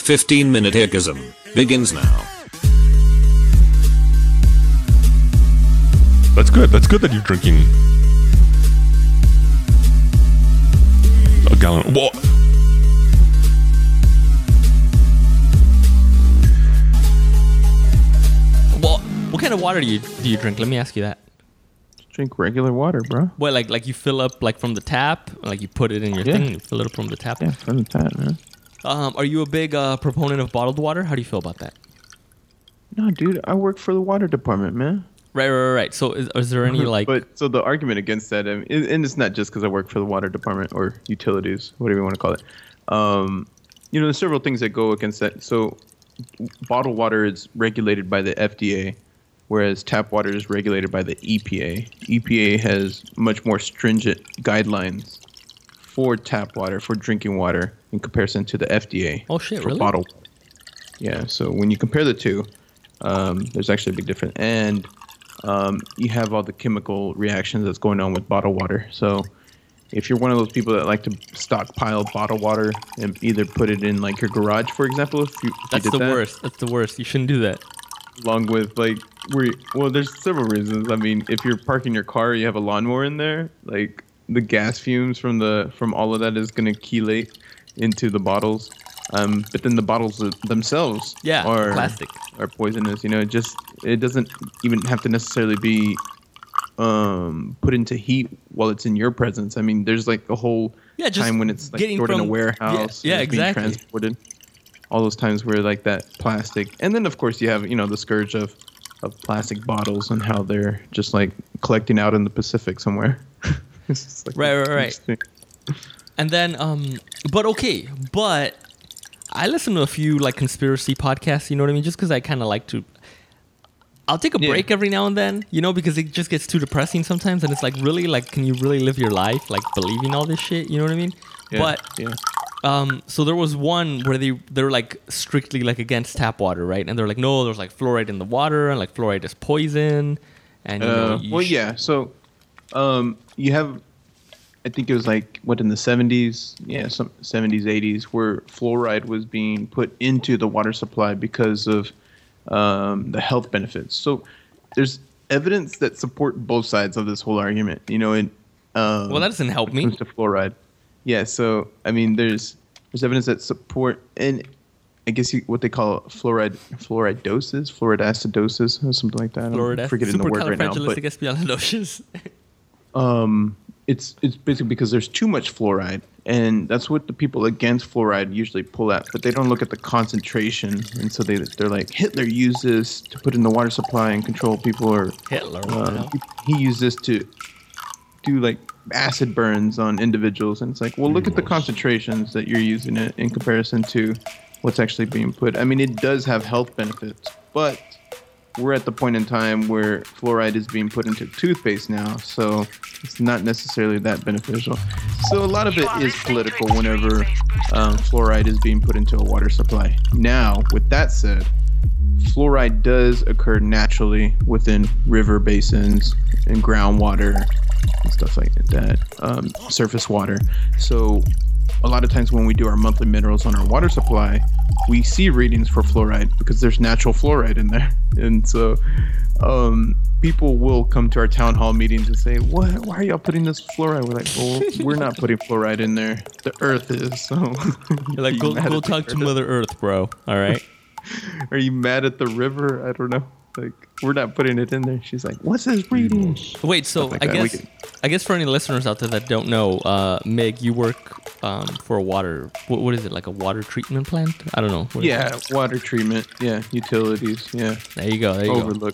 15 minute hickism begins now. That's good. That's good that you're drinking a gallon. What? Well, what kind of water do you do you drink? Let me ask you that. Drink regular water, bro. What like like you fill up like from the tap, like you put it in your Yeah. thing and you fill it up from the tap. Yeah, from the tap, man. Um, are you a big uh, proponent of bottled water? How do you feel about that? No, dude, I work for the water department, man. Right, right, right. right. So is, is there any like but so the argument against that, I mean, and and it's not just because I work for the water department or utilities, whatever you want to call it. Um, you know, there's several things that go against that. So, bottled water is regulated by the FDA, whereas tap water is regulated by the EPA. EPA has much more stringent guidelines for tap water, for drinking water, in comparison to the FDA. Oh, shit, for really? Bottled. Yeah. So when you compare the two, um, there's actually a big difference, and um, you have all the chemical reactions that's going on with bottled water. So if you're one of those people that like to stockpile bottled water and either put it in like your garage, for example, if you, if you that's did the that, worst. That's the worst. You shouldn't do that. along with like where well there's several reasons i mean if you're parking your car you have a lawnmower in there like the gas fumes from the from all of that is going to chelate into the bottles um but then the bottles themselves Yeah, are plastic. are poisonous you know it just it doesn't even have to necessarily be um put into heat while it's in your presence i mean there's like a whole Yeah, time when it's like stored in a from- yeah, warehouse yeah, and it's being exactly. transported all those times where like that plastic and then of course you have you know the scourge of of plastic bottles and how they're just like collecting out in the pacific somewhere like, Right, right, right. And then, um, but okay, but I listen to a few like conspiracy podcasts. You know what I mean? Just because I kind of like to. I'll take a Yeah. break every now and then, you know, because it just gets too depressing sometimes, and it's like, really, like, can you really live your life like believing all this shit? You know what I mean? yeah, But yeah um, so there was one where they they're like strictly like against tap water, right? And they're like, no, there's like fluoride in the water, and like fluoride is poison, and you know, uh, you well sh- yeah so um you have i think it was like what in the 70s yeah some 70s 80s where fluoride was being put into the water supply because of um, the health benefits so there's evidence that support both sides of this whole argument you know and um, Well, that doesn't help me. to fluoride yeah so i mean there's there's evidence that support and I guess you, what they call fluoride fluoride doses, fluoride acidosis, or something like that. I'm forgetting the word right now. But. um, it's it's basically because there's too much fluoride, and that's what the people against fluoride usually pull at. But they don't look at the concentration, and so they they're like Hitler used this to put in the water supply and control people, or Hitler. uh, he, he used this to do like acid burns on individuals, and it's like, well, look at the concentrations that you're using it in comparison to what's actually being put. I mean, it does have health benefits, but we're at the point in time where fluoride is being put into toothpaste now, so it's not necessarily that beneficial. So a lot of it is political whenever um, fluoride is being put into a water supply. Now, with that said, fluoride does occur naturally within river basins and groundwater and stuff like that, um, surface water. So a lot of times when we do our monthly minerals on our water supply, we see readings for fluoride because there's natural fluoride in there. And so um, people will come to our town hall meetings and say, "What? Why are y'all putting this fluoride?" We're like, "Well, we're not putting fluoride in there. The Earth is." So You're like, Are you go, go talk to Mother Earth, bro. All right. Are you mad at the river? I don't know. Like, we're not putting it in there. She's like, "What's this reading?" Wait, so like I that. Guess can- I guess for any listeners out there that don't know, uh, Meg, you work um, for a water. What, what is it like a water treatment plant? I don't know. What Yeah, water treatment. Yeah, utilities. Yeah, There you go. There you go.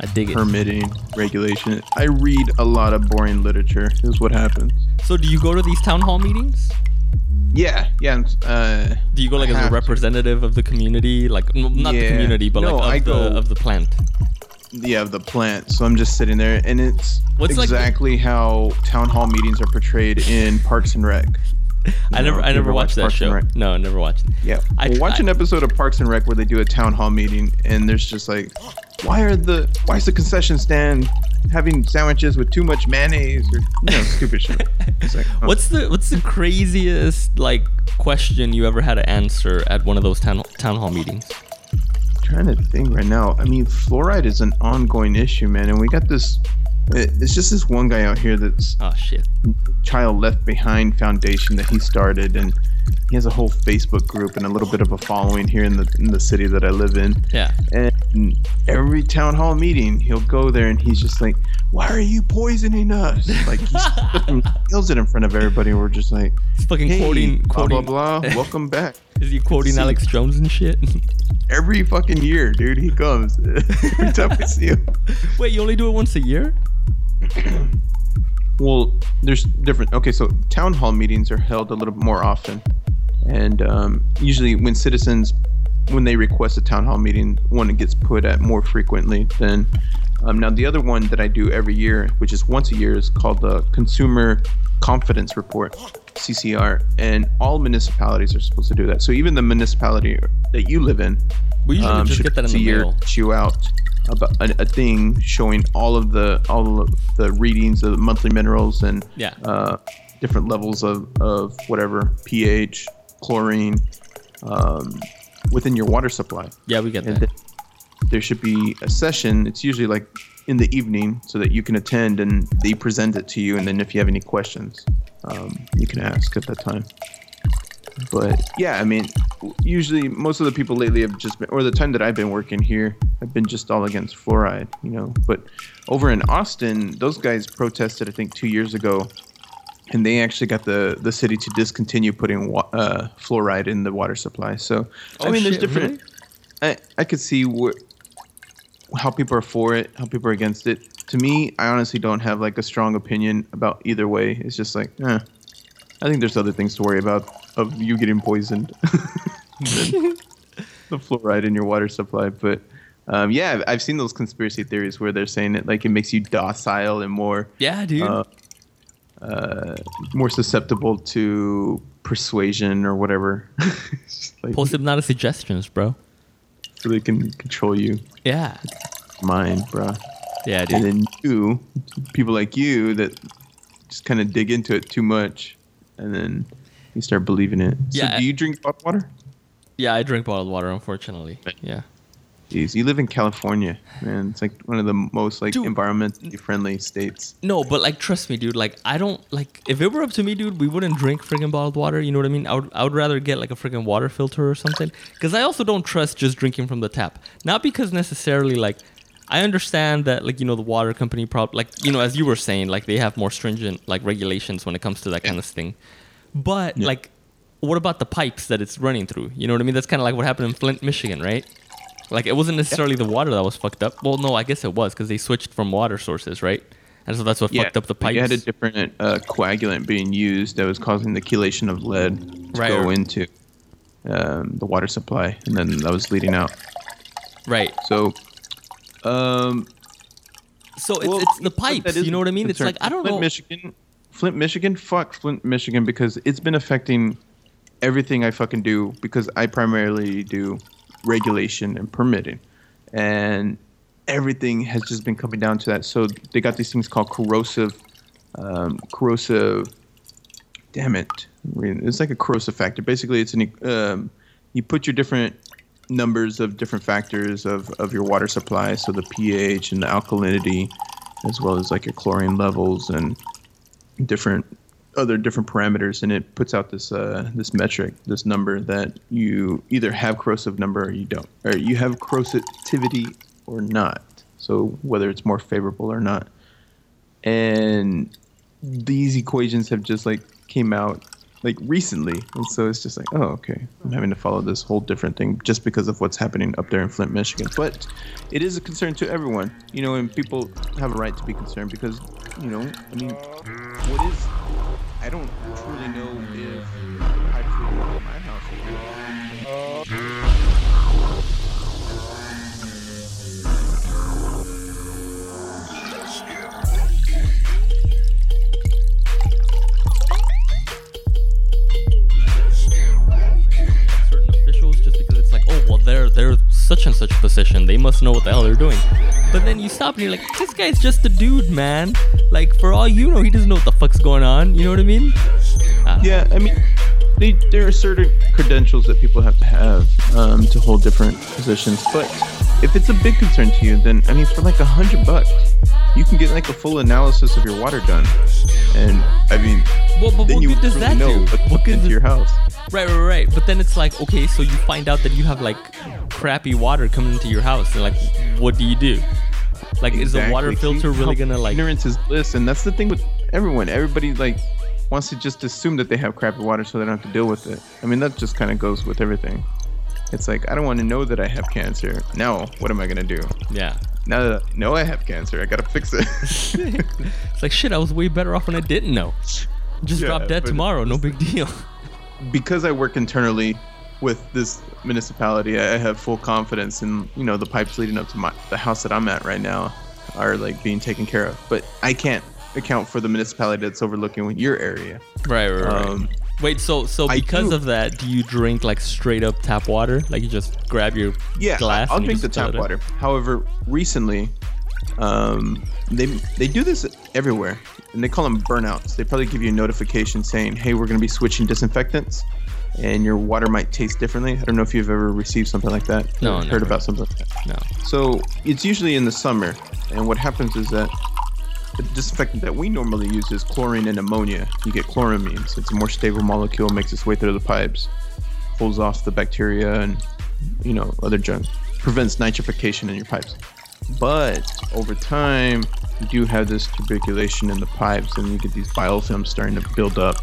I dig it. permitting regulation. I read a lot of boring literature. Is what happens. So do you go to these town hall meetings? Yeah, yeah. Uh, Do you go like I as a have to. representative of the community, like not the community, but No, like of I the go- of the plant? Yeah, the plant. So I'm just sitting there, and it's What's like the- exactly how town hall meetings are portrayed in Parks and Rec. I never I never ever watched that Parks show. No, I never watched. it. Yeah. I- well, watch I- an episode of Parks and Rec where they do a town hall meeting, and there's just like, why are the why is the concession stand having sandwiches with too much mayonnaise or you know stupid shit. Like, oh, What's the what's the craziest like question you ever had to answer at one of those town town hall meetings? Trying to think right now. I mean, fluoride is an ongoing issue, man, and we got this. It's just this one guy out here that's Oh shit. Child Left Behind Foundation that he started, and he has a whole Facebook group and a little bit of a following here in the in the city that I live in. Yeah. And every town hall meeting, he'll go there and he's just like, "Why are you poisoning us?" Like he yells it in front of everybody. We're just like, He's fucking "Hey, quoting blah quoting. blah blah. Welcome back." Is he quoting Alex Jones and shit? Every fucking year, dude, he comes. every time I see him. Wait, you only do it once a year? Well, there's different. Okay, so town hall meetings are held a little more often, and um, usually when citizens, when they request a town hall meeting, one gets put at more frequently than. Um, now the other one that I do every year, which is once a year, is called the Consumer Confidence Report, CCR, and all municipalities are supposed to do that. So even the municipality that you live in, We usually um, just should get that in the year mail. issue out about a, a thing showing all of the all of the readings of the monthly minerals and Yeah. uh, different levels of, of whatever pH, chlorine um, within your water supply. Yeah, we get And that. th- there should be a session. It's usually like in the evening so that you can attend and they present it to you. And then if you have any questions, um, you can ask at that time. But yeah, I mean, usually most of the people lately have just been, or the time that I've been working here, have been just all against fluoride, you know. But over in Austin, those guys protested, I think, two years ago, and they actually got the the city to discontinue putting wa- uh, fluoride in the water supply. So I Oh, mean, there's different. really? I I could see where how people are for it, how people are against it. To me, I honestly don't have like a strong opinion about either way. It's just like, eh. I think there's other things to worry about of you getting poisoned the fluoride in your water supply. But um, yeah, I've, I've seen those conspiracy theories where they're saying it like it makes you docile and more Yeah, dude. uh, uh, more susceptible to persuasion or whatever. Like, Post hypnotic suggestions, bro. so they can control you Yeah. mind, bruh. Yeah, dude. And then you, people like you that just kind of dig into it too much, and then you start believing it. Yeah, So do you drink bottled water? yeah, I drink bottled water, unfortunately. Yeah. Jeez, you live in California, man. It's like one of the most like Dude. environmentally friendly states. No, but like, trust me, dude. Like, I don't like. If it were up to me, dude, we wouldn't drink friggin' bottled water. You know what I mean? I would, I would rather get like a friggin' water filter or something. Because I also don't trust just drinking from the tap. Not because necessarily like, I understand that like you know the water company prob like you know as you were saying like they have more stringent like regulations when it comes to that kind of thing. But Yeah. like, what about the pipes that it's running through? You know what I mean? That's kind of like what happened in Flint, Michigan, right? Like it wasn't necessarily the water that was fucked up. Well, no, I guess it was because they switched from water sources, right? And so that's what fucked up the pipes. You had a different uh, coagulant being used that was causing the chelation of lead to Right, go into um, the water supply, and then that was leading out. right. So, um, So it's, well, it's the pipes. You know what I mean? It's like I don't Flint, know. Michigan, Flint, Michigan. Fuck Flint, Michigan, because it's been affecting everything I fucking do. Because I primarily do regulation and permitting, and everything has just been coming down to that. So they got these things called corrosive, um, corrosive. Damn it! It's like a corrosive factor. Basically, it's an um, you put your different numbers of different factors of, of your water supply, so the pH and the alkalinity, as well as like your chlorine levels and different other different parameters, and it puts out this uh, this metric, this number that you either have corrosive number or you don't, or you have corrosivity or not. So whether it's more favorable or not, and these equations have just like came out like recently and so it's just like oh okay. I'm having to follow this whole different thing just because of what's happening up there in flint michigan. But it is a concern to everyone you know and people have a right to be concerned because you know i mean what is i don't truly know must know what the hell they're doing. But then you stop and you're like, this guy's just a dude, man. Like for all you know, he doesn't know what the fuck's going on. You know what I mean? Uh, Yeah, I mean, they, there are certain credentials that people have to have um, to hold different positions. But if it's a big concern to you, then I mean, for like a hundred bucks, you can get like a full analysis of your water done. And I mean, Well, but then what you good does really that know do? What put into does- your house. Right, right, right. But then it's like, okay, so you find out that you have like crappy water coming into your house, and like, what do you do? Like, is the water Exactly. filter really gonna like? Ignorance is bliss, and that's the thing with everyone. Everybody like wants to just assume that they have crappy water so they don't have to deal with it. I mean, that just kind of goes with everything. It's like I don't want to know that I have cancer. Now, what am I gonna do? Yeah. Now that I know I have cancer, I gotta fix it. It's like shit. I was way better off when I didn't know. Just Yeah, drop dead tomorrow. No big deal. because I work internally with this municipality, I have full confidence in you know the pipes leading up to my the house that I'm at right now are like being taken care of. But I can't account for the municipality that's overlooking your area. Right, right, right. Um, Wait, so so because of that, do you drink like straight up tap water? Like you just grab your Yeah, glass? I'll drink the tap water. However, recently, um, they they do this everywhere, and they call them burnouts. They probably give you a notification saying, "Hey, we're going to be switching disinfectants, and your water might taste differently." I don't know if you've ever received something like that. No, heard never. about something. Like that. No. So it's usually in the summer, and what happens is that the disinfectant that we normally use is chlorine and ammonia. You get chloramine, so it's a more stable molecule, makes its way through the pipes, pulls off the bacteria and you know other junk, prevents nitrification in your pipes. But over time, you do have this tuberculation in the pipes, and you get these biofilms starting to build up.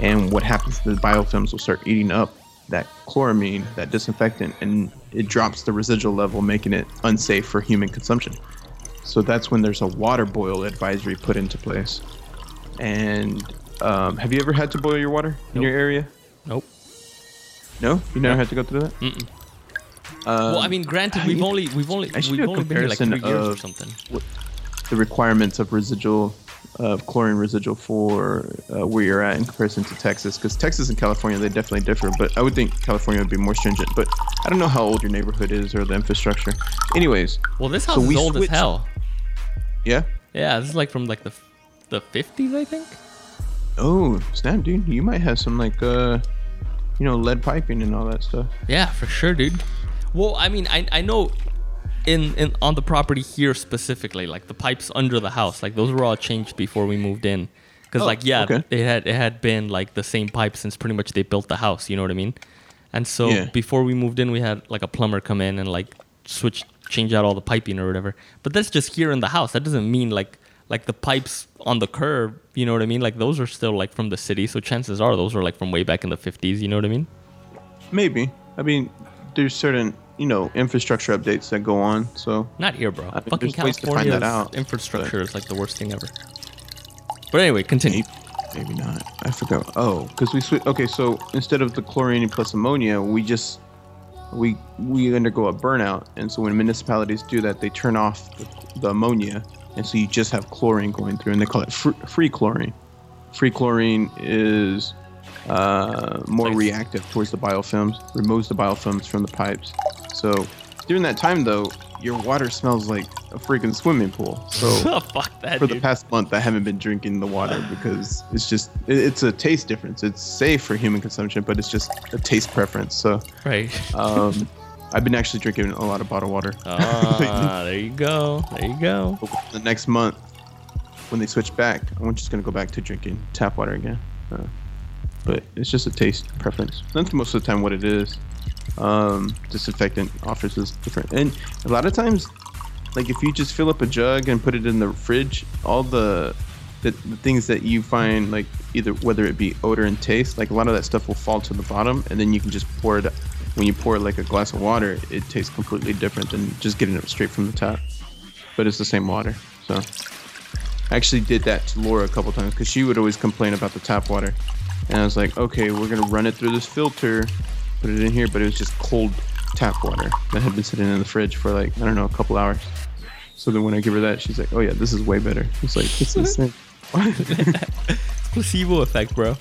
And what happens? The biofilms will start eating up that chloramine, that disinfectant, and it drops the residual level, making it unsafe for human consumption. So that's when there's a water boil advisory put into place. And um, have you ever had to boil your water in Nope. your area? Nope. No, you never No. had to go through that. Mm-mm. Um, well, I mean, granted, I we've need- only we've only we've only been here like three years or something. the requirements of residual of chlorine residual for uh, where you're at in comparison to Texas because Texas and California they definitely differ but I would think California would be more stringent but I don't know how old your neighborhood is or the infrastructure anyways Well, this So house is we old as hell. Yeah Yeah, this is like from like the the fifties, I think. oh snap dude you might have some like uh you know lead piping and all that stuff Yeah, for sure, dude. Well, I mean, I I know in in on the property here specifically, like the pipes under the house, like those were all changed before we moved in. Cause Oh, like yeah, okay. it had it had been like the same pipe since pretty much they built the house. You know what I mean? And so Yeah. before we moved in, we had like a plumber come in and like switch change out all the piping or whatever. But that's just here in the house. That doesn't mean like like the pipes on the curb. You know what I mean? Like those are still like from the city. So chances are those are like from way back in the fifties. You know what I mean? maybe I mean there's certain you know infrastructure updates that go on so Not here, bro. I Fucking there's ways to California's out, infrastructure is like the worst thing ever. But anyway, continue. Maybe, maybe not. I forgot. Oh, because we switch. Okay, so instead of the chlorine plus ammonia, we just we we undergo a burnout, and so when municipalities do that, they turn off the, the ammonia, and so you just have chlorine going through, and they call it fr- free chlorine. Free chlorine is uh, more Nice. reactive towards the biofilms, removes the biofilms from the pipes. So during that time, though, your water smells like a freaking swimming pool. So oh, fuck that, for the past month i haven't been drinking the water because it's just it- it's a taste difference it's safe for human consumption but it's just a taste preference so right. um i've been actually drinking a lot of bottled water Ah, there you go. There you go. the next month when they switch back i'm just going to go back to drinking tap water again uh, but it's just a taste preference that's most of the time what it is um disinfectant offers is different. And a lot of times like if you just fill up a jug and put it in the fridge all the the, the things that you find like either whether it be odor and taste like a lot of that stuff will fall to the bottom and then you can just pour it when you pour it, like a glass of water it tastes completely different than just getting it straight from the tap but it's the same water so. I actually did that to laura a couple times because she would always complain about the tap water. And i was like okay we're gonna run it through this filter put it in here but it was just cold tap water that had been sitting in the fridge for like i don't know a couple hours so then when i give her that she's like oh yeah this is way better it's like it's the same Placebo effect, bro.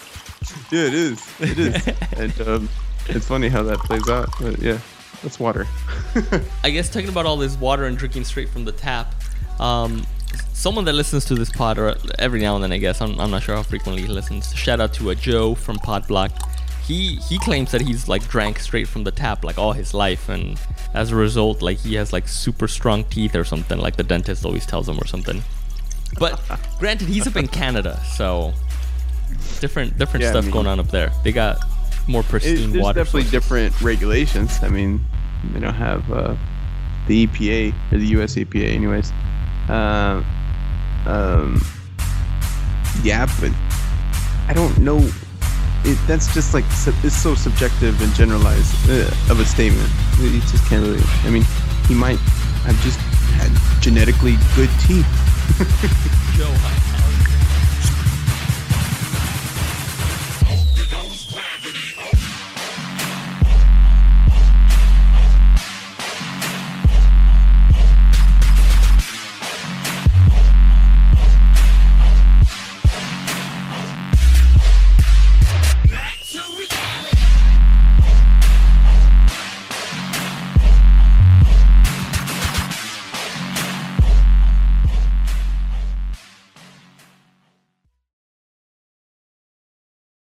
yeah it is it is and um, it's funny how that plays out but yeah That's water. I guess talking about all this water and drinking straight from the tap. Um, someone that listens to this pod, or every now and then, I guess I'm, I'm not sure how frequently he listens. Shout out to a Joe from Podblock. He he claims that he's like drank straight from the tap like all his life, and as a result, like he has like super strong teeth or something, like the dentist always tells him or something. But granted, he's up in Canada, so different different Yeah, I stuff mean- going on up there. They got more pristine there's water. definitely sources. different regulations. I mean, they don't have uh, the EPA or the U.S. EPA, anyways. Uh, um, yeah, but I don't know. It, that's just like it's so subjective and generalized uh, of a statement. You just can't really. I mean, he might have just had genetically good teeth. Joe,